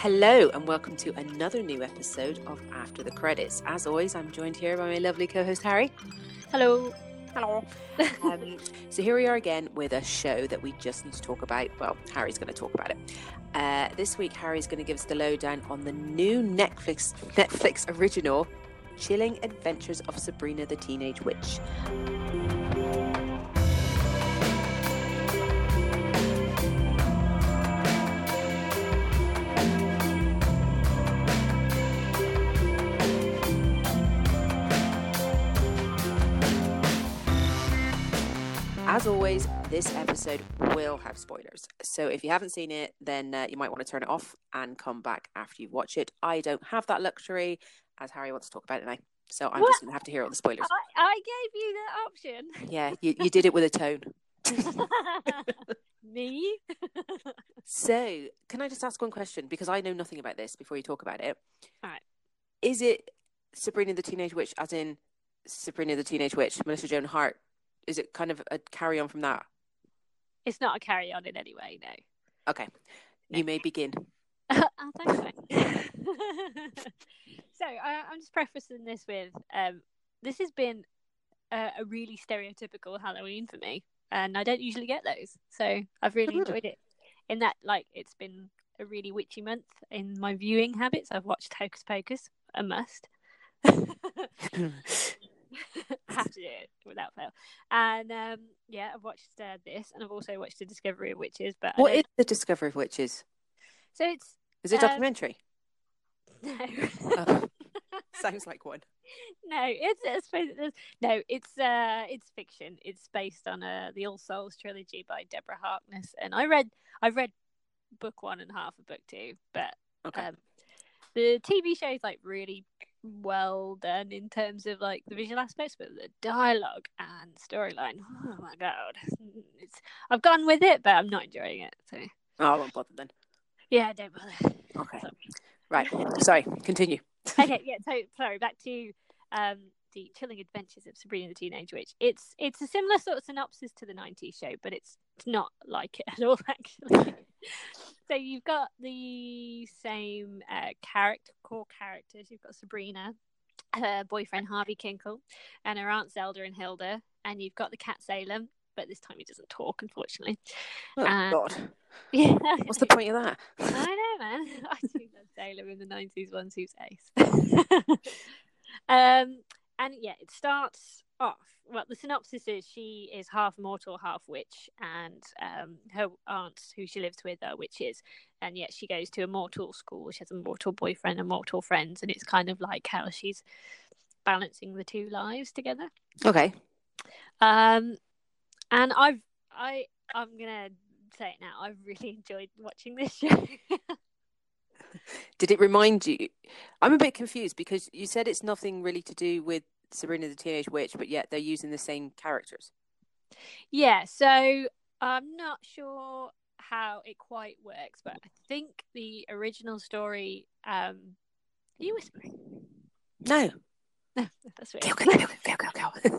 Hello, and welcome to another new episode of After the Credits. As always, I'm joined here by my lovely co host Harry. Hello. Hello. um, so, here we are again with a show that we just need to talk about. Well, Harry's going to talk about it. Uh, this week, Harry's going to give us the lowdown on the new Netflix Netflix original, Chilling Adventures of Sabrina the Teenage Witch. As always, this episode will have spoilers. So if you haven't seen it, then uh, you might want to turn it off and come back after you've watched it. I don't have that luxury, as Harry wants to talk about it now. So I'm What? just going to have to hear all the spoilers. I, I gave you the option. Yeah, you, you did it with a tone. Me? So, can I just ask one question? Because I know nothing about this before you talk about it. Alright. Is it Sabrina the Teenage Witch, as in Sabrina the Teenage Witch, Melissa Joan Hart? Is it kind of a carry on from that? It's not a carry on in any way, no. Okay, you may begin. oh, thanks, so I, I'm just prefacing this with um, this has been a, a really stereotypical Halloween for me, and I don't usually get those. So I've really Oh, really? enjoyed it. In that, like, it's been a really witchy month in my viewing habits. I've watched Hocus Pocus, a must. have to do it without fail. And um, yeah, I've watched uh, this, and I've also watched The Discovery of Witches. But I what is the Discovery of Witches? so it's Is it a Um, documentary? no. Oh, sounds like one. No, it's, it's it's- no, it's uh, it's fiction. It's based on uh, the All Souls trilogy by Deborah Harkness, and I read I've read book one and half of book two, but Okay. um, the TV show is like really well done in terms of like the visual aspects, but the dialogue and storyline, oh my god, it's I've gone with it, but I'm not enjoying it. So oh, I won't bother then. yeah, don't bother. Okay. Sorry. Right. Sorry. Continue. okay, yeah. So sorry, back to um, the chilling adventures of Sabrina the Teenage Witch. It's it's a similar sort of synopsis to the '90s show, but it's it's not like it at all actually. so you've got the same uh, character, core characters. You've got Sabrina, her boyfriend Harvey Kinkle, and her aunt Zelda and Hilda, and you've got the cat Salem. But this time he doesn't talk, unfortunately. Oh, Uh, God. Yeah, What's the point of that? I know, man. I do love Salem in the nineties one who's ace. um, and yeah, it starts off. Well, the synopsis is she is half mortal, half witch, and um, her aunts, who she lives with, are witches. And yet she goes to a mortal school. She has a mortal boyfriend and mortal friends, and it's kind of like how she's balancing the two lives together. Okay. Um, and I've I I'm gonna say it now. I've really enjoyed watching this show. Did it remind you? I'm a bit confused because you said it's nothing really to do with Sabrina the Teenage Witch, but yet they're using the same characters. yeah, so I'm not sure how it quite works, but I think the original story. Um, are you whispering? No. No, that's Go, weird. go, go, go, go, go.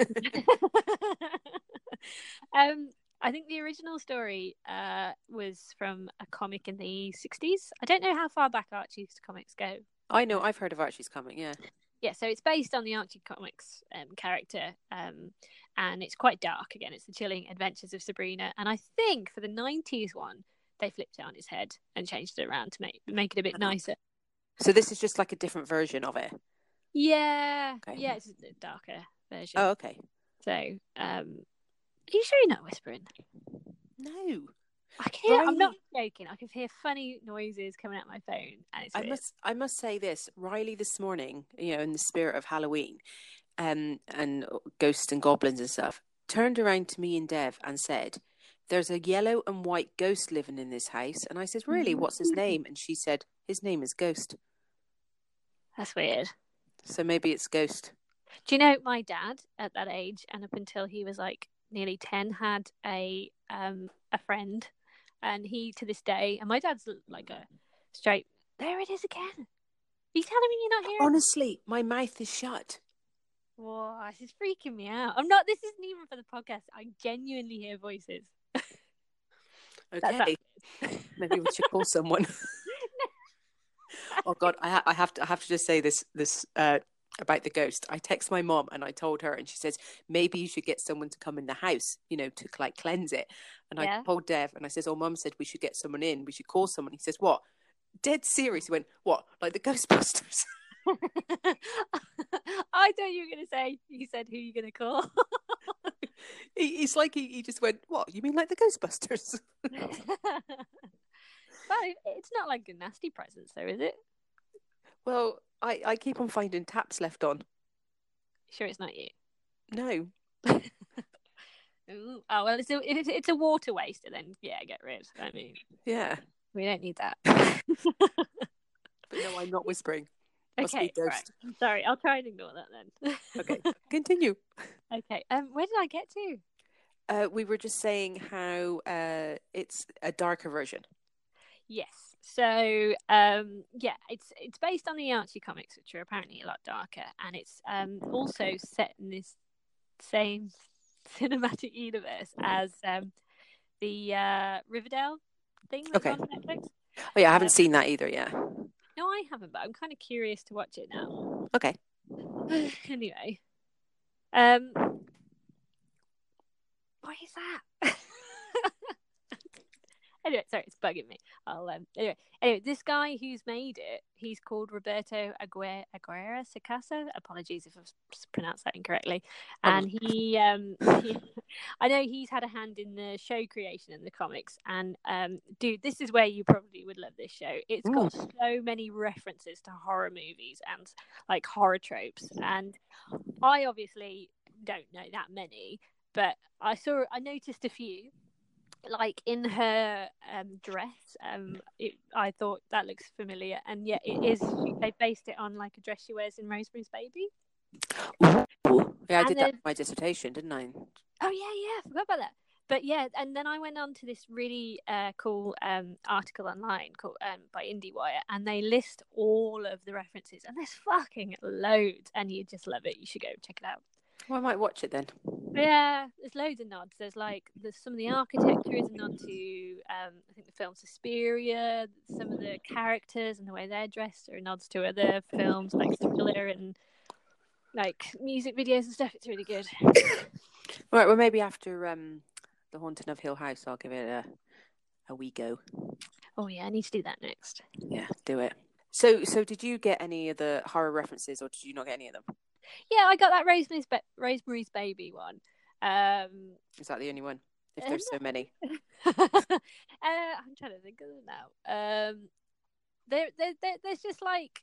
um, I think the original story uh, was from a comic in the 60s. I don't know how far back Archie's comics go. I know. I've heard of Archie's comic, Yeah. Yeah, so it's based on the Archie comics um, character, um, and it's quite dark. Again, it's the chilling adventures of Sabrina, and I think for the '90s one, they flipped it on its head and changed it around to make make it a bit nicer. So this is just like a different version of it. Yeah, Okay. yeah, it's a darker version. Oh, okay. So, um, you sure you're not whispering? No. I can hear. I'm not joking. I can hear funny noises coming out my phone, and it's I weird. must I must say this. Riley this morning, you know, in the spirit of Halloween, um, and ghosts and goblins and stuff, turned around to me and Dev and said, There's a yellow and white ghost living in this house. And I said, Really? What's his name? And she said, His name is Ghost. That's weird. So maybe it's Ghost. Do you know my dad at that age and up until he was like nearly ten had a um a friend, and he to this day and my dad's like a straight. There it is again. Are you telling me you're not hearing? Honestly, my mouth is shut. Whoa, this is freaking me out. I'm not. This isn't even for the podcast. I genuinely hear voices. Okay. Maybe we should call someone. oh God, I, ha- I have to I have to just say this this uh, about the ghost. I text my mom and I told her, and she says maybe you should get someone to come in the house, you know, to like cleanse it. And Yeah. I told Dev, and I says, oh, mom said we should get someone in. We should call someone. He says, what? Dead serious. He went, what? Like the Ghostbusters? I thought you were going to say, you said who you going to call. he, it's like he, he just went, what? You mean like the Ghostbusters? well, it's not like a nasty presence, though, is it? Well, I, I keep on finding taps left on. Sure, it's not you. No. Ooh. Oh well, it's a it's, it's a water waster. Then yeah, get rid. I mean, Yeah. we don't need that. But no, I'm not whispering. Must okay, right. Sorry, I'll try and ignore that then. Okay. Continue. okay. Um, where did I get to? Uh, we were just saying how uh, it's a darker version. Yes. So, um, yeah, it's it's based on the Archie comics, which are apparently a lot darker, and it's um also set in this same cinematic universe as um the uh, Riverdale thing that's Okay. on Netflix. Oh yeah, I haven't seen that either. Yeah. No, I haven't, but I'm kind of curious to watch it now. Okay. anyway, um, what is that? Anyway, sorry, it's bugging me. I'll um, anyway, anyway, this guy who's made it, he's called Roberto Aguirre, Aguirre Sacasa. Apologies if I've pronounced that incorrectly. And he, um, he, I know he's had a hand in the show creation and the comics. And um, dude, this is where you probably would love this show. It's got so many references to horror movies and like horror tropes. And I obviously don't know that many, but I saw, I noticed a few. Like in her um, dress, um, it, I thought that looks familiar, and yet it is. They based it on like a dress she wears in Rosemary's Baby. Ooh. Yeah, I And did that then- for my dissertation, didn't I? Oh yeah, yeah, I forgot about that. But yeah, and then I went on to this really uh, cool um, article online called um, by IndieWire, and they list all of the references, and there's fucking loads, and you just love it. You should go check it out. Well, I might watch it then. Yeah, there's loads of nods. There's like there's some of the architecture is a nod to um, I think the film Suspiria. Some of the characters and the way they're dressed are nods to other films like Thriller and like music videos and stuff. It's really good. Right. Well, maybe after um, the Haunting of Hill House, I'll give it a a wee go. Oh yeah, I need to do that next. Yeah, do it. So, so did you get any of the horror references, or did you not get any of them? Yeah, I got that Rosemary's, ba- Rosemary's Baby one. Um, Is that the only one? If Uh, there's so many. uh, I'm trying to think of them now. Um, there, there, there, there's just like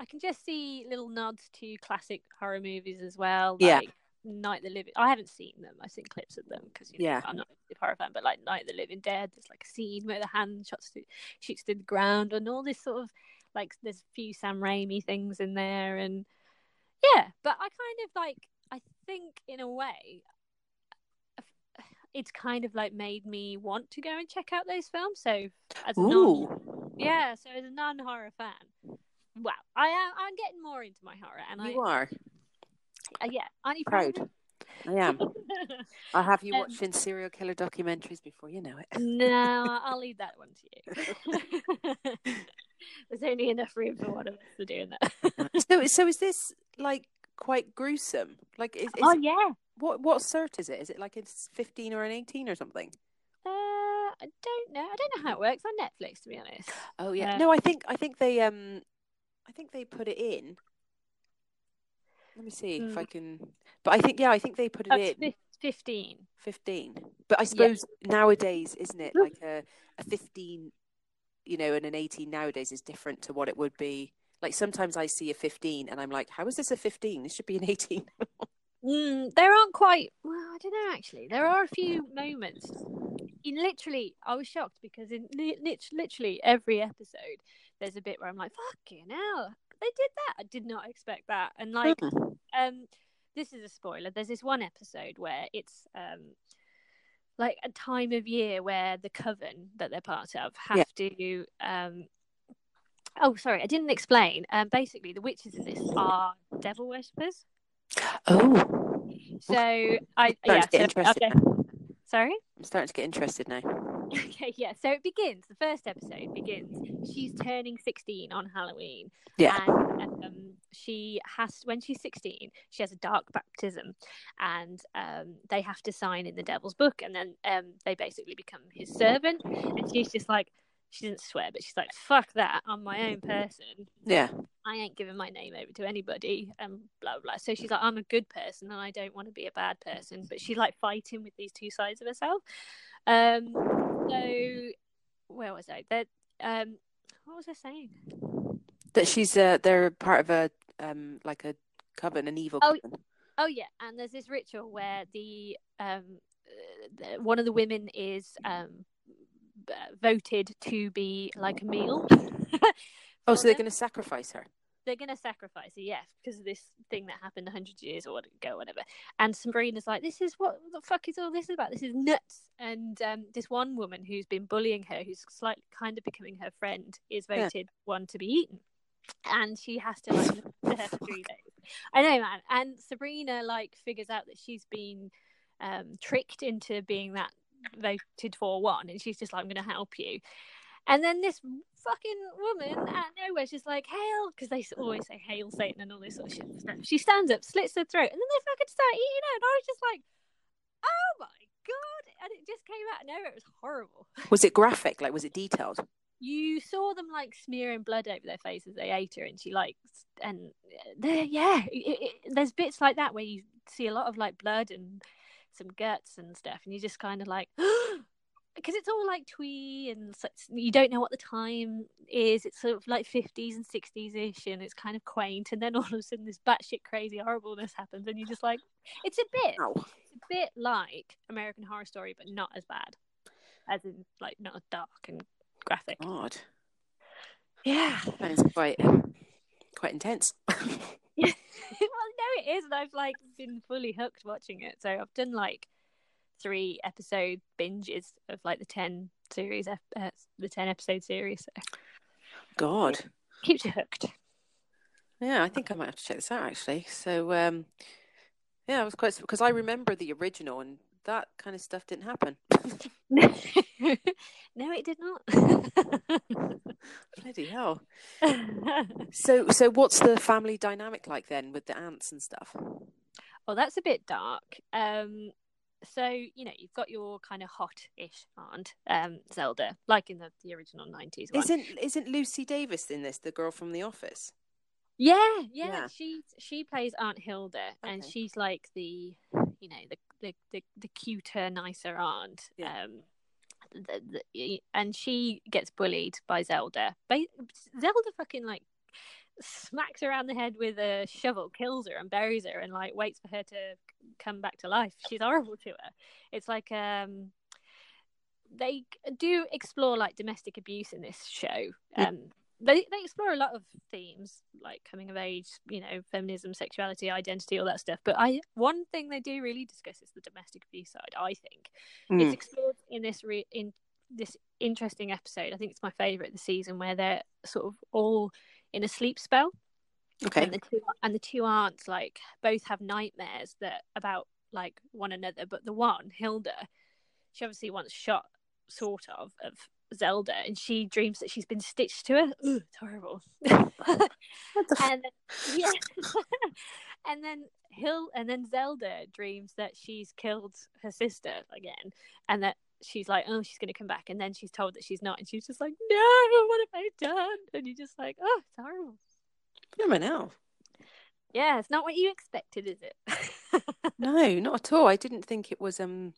I can just see little nods to classic horror movies as well. Yeah. Night of the Living. I haven't seen them. I've seen clips of them because you know, Yeah. I'm not a horror fan. But like Night of the Living Dead, there's like a scene where the hand shots through, shoots through the ground, and all this sort of like there's a few Sam Raimi things in there, and yeah. But I kind of like I think in a way it's kind of like made me want to go and check out those films. So as a non, yeah, so as a non-horror fan, wow, I am I'm getting more into my horror, and you I are uh, yeah, aren't you proud. proud? I am. I'll have you Um, watching serial killer documentaries before you know it. no, I'll leave that one to you. There's only enough room for one of us to do that. so, so is this like quite gruesome? Like, is, is oh yeah. what what cert is it? Is it like it's fifteen or an eighteen or something? Uh, I don't know. I don't know how it works on Netflix, to be honest. Oh yeah. Uh, no, I think I think they um, I think they put it in. Let me see if. I can. But I think yeah, I think they put it Oh, in fifteen. fifteen. But I suppose nowadays, isn't it like a a fifteen, you know, and an eighteen nowadays is different to what it would be. Like sometimes I see a fifteen and I'm like, how is this a fifteen? This should be an eighteen. Mm, there aren't quite. Well, I don't know. Actually, there are a few moments. In literally, I was shocked because in li- literally every episode, there's a bit where I'm like, "Fucking hell, they did that! I did not expect that." And like, Hmm. um, this is a spoiler. There's this one episode where it's um, like a time of year where the coven that they're part of have Yeah. to um. Oh, sorry, I didn't explain. Um, basically, the witches in this are devil worshippers. Oh, So I yeah. to get so- interested. okay. Sorry. I'm starting to get interested now. Okay, yeah. So it begins. The first episode begins. She's turning sixteen on Halloween. Yeah. And um, she has when she's sixteen, she has a dark baptism, and um, they have to sign in the devil's book, and then um, they basically become his servant. And she's just like, she didn't swear, but she's like, "Fuck that! I'm my own person. Yeah. I ain't giving my name over to anybody." And blah blah. blah. So she's like, "I'm a good person, and I don't want to be a bad person." But she's like fighting with these two sides of herself. Um. So where was I? That um. What was I saying? That she's uh, they're part of a um like a coven, an evil Oh, coven. Oh yeah, and there's this ritual where the um uh, one of the women is um voted to be like a meal. Oh, so they're going to sacrifice her. they're going to sacrifice her, yes, because of this thing that happened hundred years or ago, whatever. And Sabrina's like, "This is what the fuck is all this about? This is nuts." And um, this one woman who's been bullying her, who's slightly kind of becoming her friend, is Yeah. voted one to be eaten, and she has to like live her for three days. I know, man. And Sabrina like figures out that she's been um, tricked into being that voted for oh one, and she's just like, "I'm going to help you." And then this fucking woman out of nowhere, she's like, "Hail!" Because they always say "Hail Satan" and all this sort of shit. She stands up, slits her throat, and then they fucking start eating her. And I was just like, "Oh my god!" And it just came out of nowhere. It was horrible. Was it graphic? Like, was it detailed? You saw them like smearing blood over their faces. They ate her, and she like, and uh, yeah, it, it, there's bits like that where you see a lot of like blood and some guts and stuff, and you just kind of like. Because it's all like twee and you don't know what the time is. It's sort of like 50s and 60s ish, and it's kind of quaint. And then all of a sudden, this batshit crazy horribleness happens, and you're just like, it's a bit, Ow. it's a bit like American Horror Story, but not as bad, as in like not as dark and graphic. God, Yeah. sounds quite um, quite intense. it is, and I've like been fully hooked watching it. So I've done like three episode binges of like the ten series, uh, the ten episode series. So God, keeps you hooked. yeah, I think I might have to check this out actually. So, um, yeah, I was quite because I remember the original, and that kind of stuff didn't happen. no, it did not. Bloody hell! So, so what's the family dynamic like then with the aunts and stuff? oh, that's a bit dark. Um, so you know you've got your kind of hot-ish aunt, um, Zelda, like in the, the original nineties. Isn't isn't Lucy Davis in this the girl from The Office? Yeah, yeah, Yeah. She she plays Aunt Hilda, and she's like the, you know, the the the, the cuter, nicer aunt. Yeah. Um, the, the, and she gets bullied by Zelda. Ba- Zelda fucking like smacks her around the head with a shovel, kills her, and buries her, and like waits for her to come back to life. She's horrible to her. It's like um. They do explore like domestic abuse in this show. Um, they they explore a lot of themes like coming of age, you know, feminism, sexuality, identity, all that stuff. But I one thing they do really discuss is the domestic abuse side. I think Mm. it's explored in this re- in this interesting episode. I think it's my favorite the season where they're sort of all in a sleep spell, Okay. and the two and the two aunts like both have nightmares that about like one another. But the one Hilda, she obviously once shot sort of of Zelda, and she dreams that she's been stitched to her. Ugh, it's horrible. What the f- and yeah, and then Hill and then Zelda dreams that she's killed her sister again, and that she's like, oh, she's gonna come back, and then she's told that she's not, and she's just like, no, what have I done? And you're just like, oh, it's horrible. Blimey hell. Yeah, it's not what you expected, is it? No, not at all. I didn't think it was um,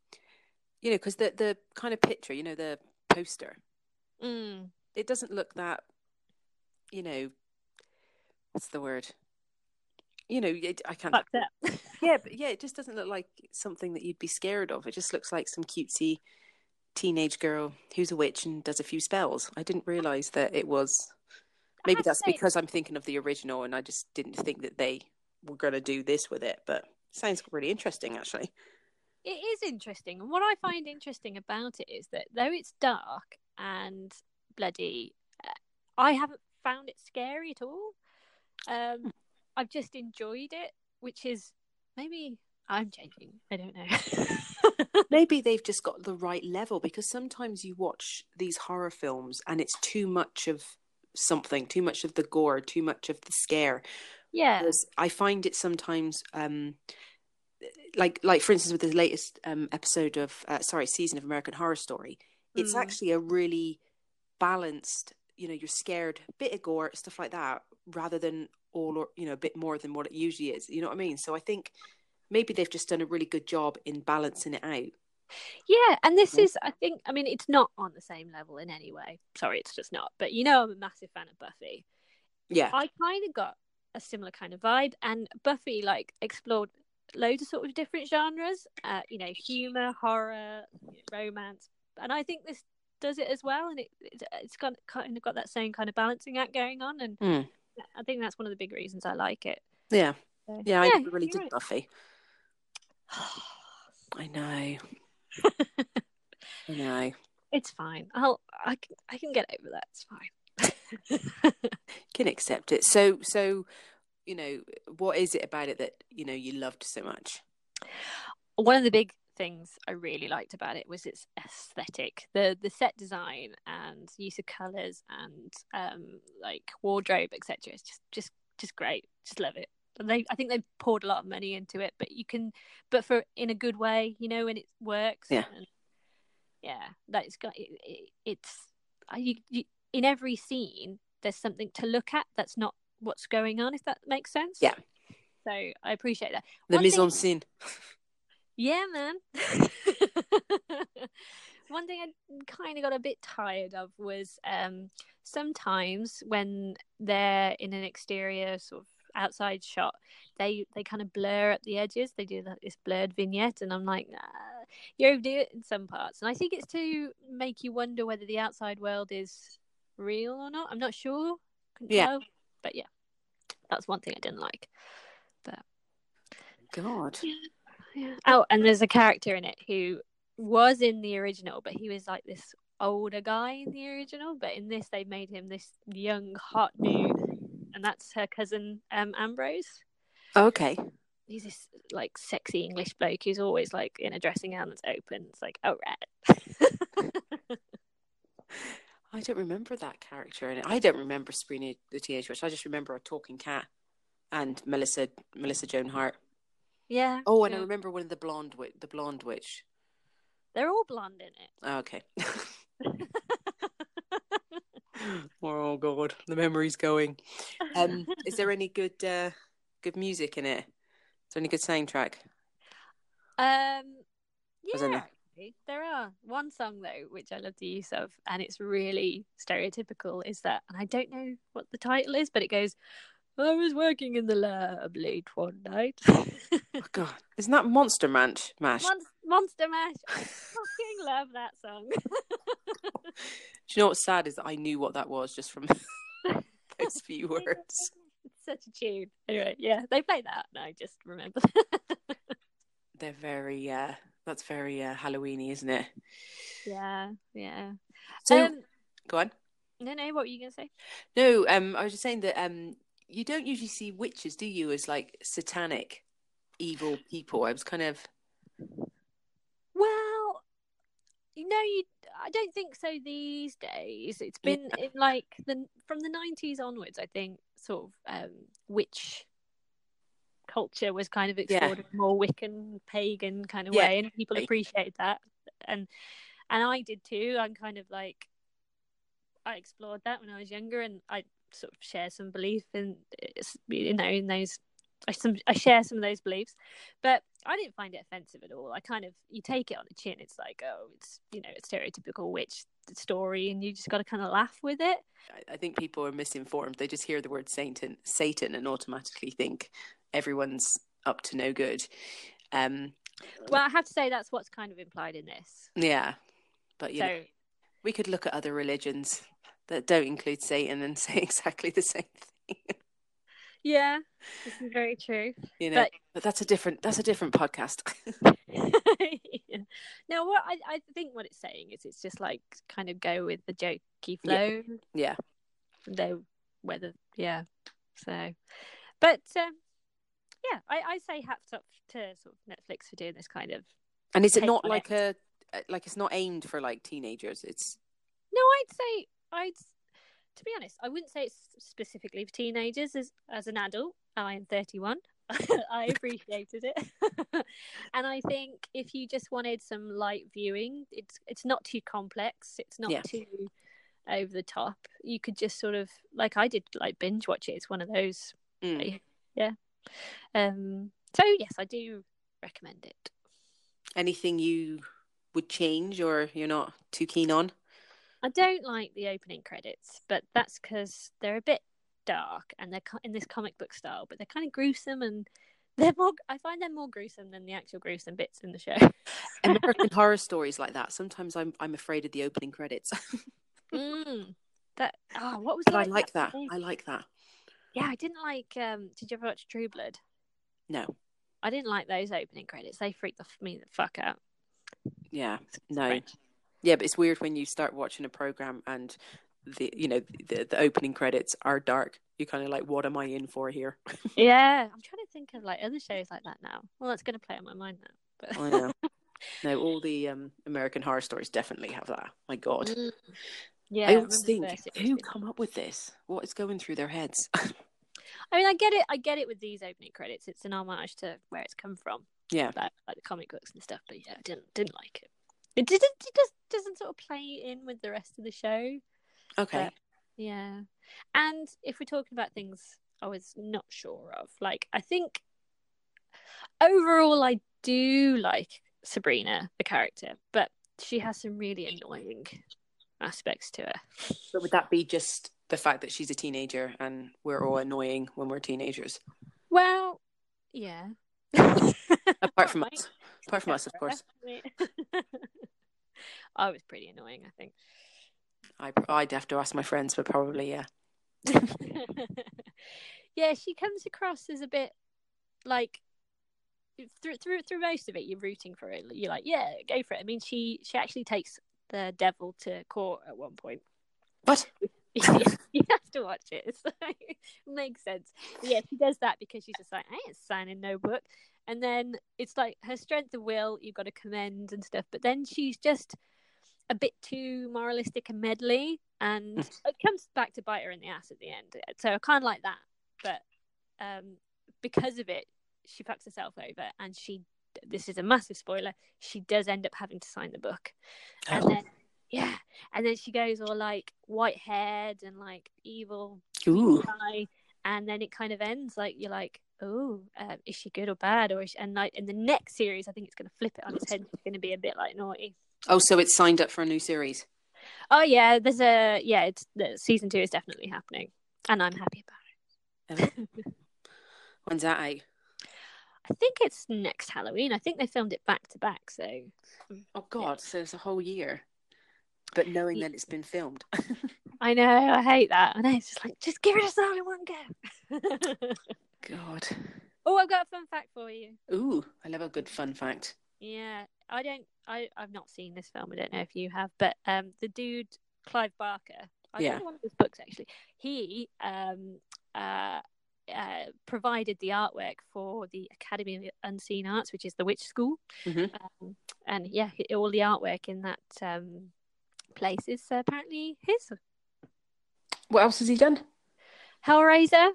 you know, because the the kind of picture, you know, the poster, mm. it doesn't look that, you know, what's the word? You know, it, I can't. Yeah, but yeah, it just doesn't look like something that you'd be scared of. It just looks like some cutesy teenage girl who's a witch and does a few spells. I didn't realize that it was. Maybe that's say- because I'm thinking of the original, and I just didn't think that they were going to do this with it. But sounds really interesting, actually. It is interesting, and what I find interesting about it is that though it's dark and bloody, uh, I haven't found it scary at all. Um, I've just enjoyed it, which is maybe I'm changing. I don't know. maybe they've just got the right level because sometimes you watch these horror films and it's too much of something, too much of the gore, too much of the scare. yeah, I find it sometimes um like like for instance with the latest um episode of uh, sorry season of American Horror Story, it's Mm. actually a really balanced. You know, you're scared, bit of gore, stuff like that, rather than all or you know a bit more than what it usually is. You know what I mean? So I think maybe they've just done a really good job in balancing it out. yeah. And this is, I think, I mean, it's not on the same level in any way. Sorry, it's just not. But you know, I'm a massive fan of Buffy. Yeah, I kind of got a similar kind of vibe, and Buffy like explored loads of sort of different genres. Uh, you know, humor, horror, romance, and I think this does it as well. And it, it it's got kind of got that same kind of balancing act going on, and Mm. I think that's one of the big reasons I like it. yeah, So, yeah. I yeah, never really did right. Buffy. I know, I know. It's fine. I'll I can I can get over that. It's fine. Can accept it. So, so you know, what is it about it that you know you loved so much? one of the big things I really liked about it was its aesthetic, the the set design and use of colors and um like wardrobe, etc. It's just just just great. Just love it. And they, I think they've poured a lot of money into it, but you can, but for in a good way, you know, and it works. Yeah. And yeah, that's got it, it, it's you, you, in every scene. There's something to look at that's not what's going on. If that makes sense. Yeah. So I appreciate that. The One mise en scene. yeah, man. One thing I kind of got a bit tired of was um, sometimes when they're in an exterior sort of outside shot, they they kind of blur at the edges. They do like this blurred vignette, and I'm like, nah, you overdo it in some parts. And I think it's to make you wonder whether the outside world is real or not. I'm not sure. Couldn't Yeah. tell. But yeah, that's one thing I didn't like. But God. Yeah. Oh, and there's a character in it who was in the original, but he was like this older guy in the original. But in this, they made him this young, hot dude, and that's her cousin um, Ambrose. Okay. He's this like sexy English bloke who's always like in a dressing gown that's open. It's like, oh right. I don't remember that character in it. I don't remember Sabrina the Teenage Witch. I just remember a talking cat and Melissa Melissa Joan Hart. yeah. Oh, and I remember one of the blonde witch, the blonde witch. they're all blonde in it. Oh, okay. oh God, the memory's going. Um, is there any good uh, good music in it? Is there any good soundtrack? Um, yeah, there are one song though which I love the use of, and it's really stereotypical. Is that, and I don't know what the title is, but it goes, "I was working in the lab late one night." Oh God, isn't that Monster Manch? Mash. Mon- Monster Mash. I fucking love that song. Do you know what's sad is that I knew what that was just from those few words. It's such a tune. Anyway, yeah, they play that, and I just remember. They're very, uh, that's very uh, Halloweeny, isn't it? yeah, yeah. So, um, go on. no, no. What were you gonna say? No, um, I was just saying that um, you don't usually see witches, do you, as like satanic, evil people? I was kind of, Well, you know, you. I don't think so these days. It's been in like the from the nineties onwards. I think sort of um, witch culture was kind of explored in a more Wiccan, pagan kind of Yeah. way, and people appreciated that. And and I did too. I'm kind of like I explored that when I was younger, and I sort of share some belief in you know in those. I some I share some of those beliefs, but I didn't find it offensive at all. I kind of you take it on the chin. It's like oh, it's you know, it's stereotypical witch story, and you just got to kind of laugh with it. I- I think people are misinformed. They just hear the word Satan, Satan, and automatically think everyone's up to no good. Um, Well, I have to say that's what's kind of implied in this. yeah, but yeah, so we could look at other religions that don't include Satan and say exactly the same thing. yeah, this is very true. You know, But- but that's a different that's a different podcast. Now, what I, I think what it's saying is it's just like kind of go with the jokey flow. yeah, Though whether yeah. So but um yeah, I, I say hats up to sort of Netflix for doing this kind of And is it not like a like it's not aimed for like teenagers? It's No, I'd say I'd to be honest, I wouldn't say it's specifically for teenagers. As as an adult, I am thirty one. I appreciated it, and I think if you just wanted some light viewing, it's it's not too complex. It's not Yeah. too over the top. You could just sort of like I did, like binge watch it. It's one of those. mm. Um. So yes, I do recommend it. anything you would change or you're not too keen on. I don't like the opening credits, but that's because they're a bit dark and they're in this comic book style, but they're kind of gruesome and they're more. I find them more gruesome than the actual gruesome bits in the show. American horror stories like that. Sometimes I'm I'm afraid of the opening credits, mm, that oh, what was but I like that. thing? I like that. Yeah, I didn't like. Um, did you ever watch True Blood? No, I didn't like those opening credits. They freaked the, me the fuck out. yeah, no, French. yeah. But it's weird when you start watching a program and the you know the the opening credits are dark. You're kind of like, what am I in for here? Yeah, I'm trying to think of like other shows like that now. Well, that's going to play on my mind now. But I know. no, all the um, American horror stories definitely have that. My God. Yeah, I always think, the first it was who come up with this? What is going through their heads? I mean, I get it. I get it with these opening credits. It's an homage to where it's come from, yeah, like, like the comic books and stuff. But yeah, I didn't didn't like it. It didn't. It just doesn't sort of play in with the rest of the show. okay. But- Yeah, and if we're talking about things I was not sure of, like I think overall I do like Sabrina the character, but she has some really annoying aspects to it. But would that be just the fact that she's a teenager and we're all annoying when we're teenagers? Well, yeah. Apart from us. Apart from us, of course. I was pretty annoying, I think. I, I'd have to ask my friends, but probably, yeah. yeah, she comes across as a bit like through through through most of it, you're rooting for it. You're like, yeah, go for it. I mean, she she actually takes the devil to court at one point. What? yeah, you have to watch it. It's like, it makes sense. But yeah, she does that because she's just like, I ain't signing no book. And then it's like her strength of will, you've got to commend and stuff. But then she's just a bit too moralistic and meddly, and it comes back to bite her in the ass at the end. So I kind of like that, but um, because of it, she fucks herself over, and she. This is a massive spoiler. She does end up having to sign the book, and Oh. then yeah, and then she goes all like white haired and like evil Ooh. guy, and then it kind of ends like you're like, oh, uh, is she good or bad? Or is she... and like in the next series, I think it's going to flip it on its head. It's going to be a bit like naughty. Oh, so it's signed up for a new series. Oh yeah, there's a yeah, it's the season two is definitely happening, and I'm happy about it. When's that out? I think it's next Halloween. I think they filmed it back to back, so Oh, God. So it's a whole year. But knowing Yeah. that it's been filmed. I know I hate that. I know it's just like just give it us all in one go. God. oh, I've got a fun fact for you. Ooh, I love a good fun fact. Yeah, I don't. I I've not seen this film. I don't know if you have, but um, the dude Clive Barker. I Yeah. read one of his books actually. He um uh. Uh, provided the artwork for the Academy of Unseen Arts, which is the Witch School, Mhm. um, and yeah, all the artwork in that um, place is apparently his. What else has he done? Hellraiser?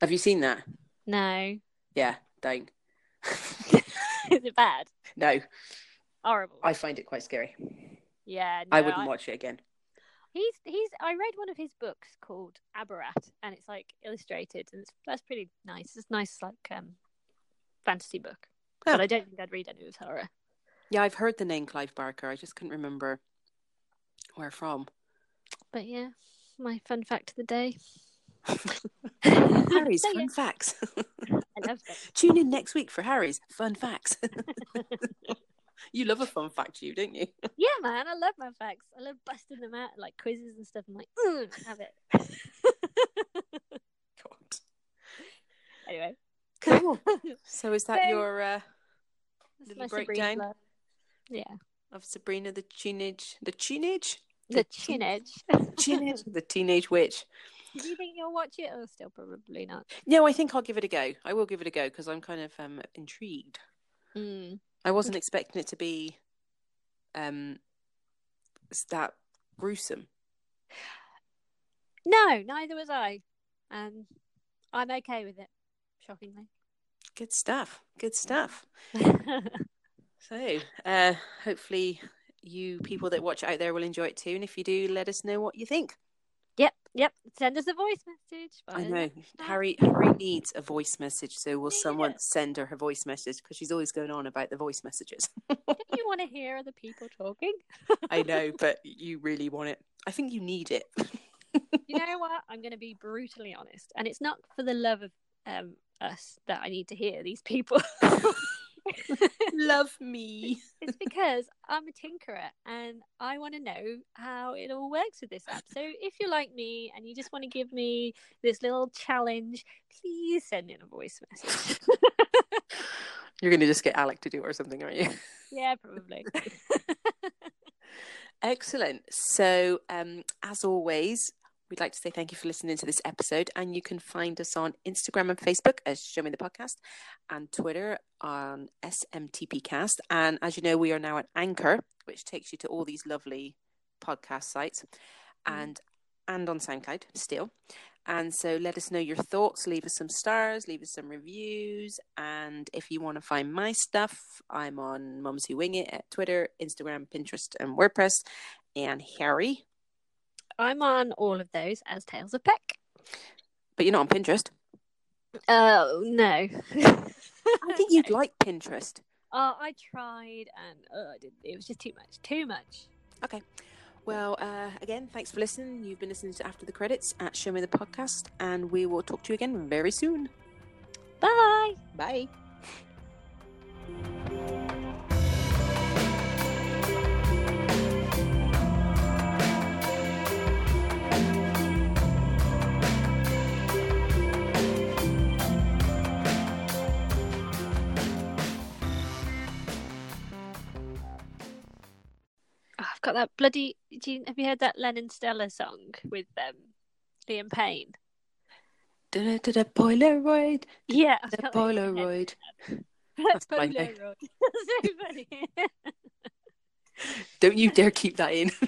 Have you seen that? No, Yeah, don't. is it bad? no, Horrible. I find it quite scary. yeah, I wouldn't watch it again. He's he's. I read one of his books called Abarat, and it's like illustrated, and it's that's pretty nice. It's a nice like um fantasy book, Oh. but I don't think I'd read any of his horror. Yeah, I've heard the name Clive Barker. I just couldn't remember where from. But yeah, my fun fact of the day. Harry's So, fun yeah, facts. I love that. Tune in next week for Harry's fun facts. You love a fun fact, you don't you? Yeah, man, I love my facts. I love busting them out like quizzes and stuff. I'm like, mm, have it. God. anyway, Cool. So is that So- your uh, Little my Sabrina breakdown? Yeah, of Sabrina the teenage the teenage the teen- chin teenage the teenage witch? Do you think you'll watch it, or still probably not? No, I think I'll give it a go. I will give it a go because I'm kind of um, intrigued. Mm. I wasn't expecting it to be um that gruesome. No, neither was I. And I'm okay with it, shockingly. Good stuff. Good stuff. So, uh, hopefully, you people that watch out there will enjoy it too. And if you do, let us know what you think. Yep, yep. Send us a voice message. I know Harry. Harry needs a voice message, so will someone send her her voice message because she's always going on about the voice messages. Don't you want to hear other people talking? I know, but you really want it. I think you need it. you know what? I'm going to be brutally honest, and it's not for the love of um, us that I need to hear these people. Love me. it's because I'm a tinkerer and I want to know how it all works with this app. So if you're like me and you just want to give me this little challenge, please send in a voice message. You're going to just get Alec to do it or something, aren't you? yeah, probably. Excellent. So, um, as always, we'd like to say thank you for listening to this episode. And you can find us on Instagram and Facebook as Show Me the Podcast and Twitter on SMTPcast. And as you know, we are now at Anchor, which takes you to all these lovely podcast sites mm. and and on SoundCloud still. And so let us know your thoughts, leave us some stars, leave us some reviews. And if you want to find my stuff, I'm on Mums Who Wing It at Twitter, Instagram, Pinterest, and WordPress. And Harry, I'm on all of those as Tales of Peck. but you're not on Pinterest. Oh, no. I think you'd like Pinterest. Oh, I tried and uh, I didn't. It was just too much. Too much. Okay. Well, uh, again, thanks for listening. You've been listening to After the Credits at Show Me the Podcast, and we will talk to you again very soon. Bye. Bye. Got that bloody. Do you, have you heard that Lennon Stella song with um, Liam Payne? Da da da Polaroid, Yeah, I've da got that in my head. Polaroid. That's That's my name. Polaroid. So funny. Don't you dare keep that in.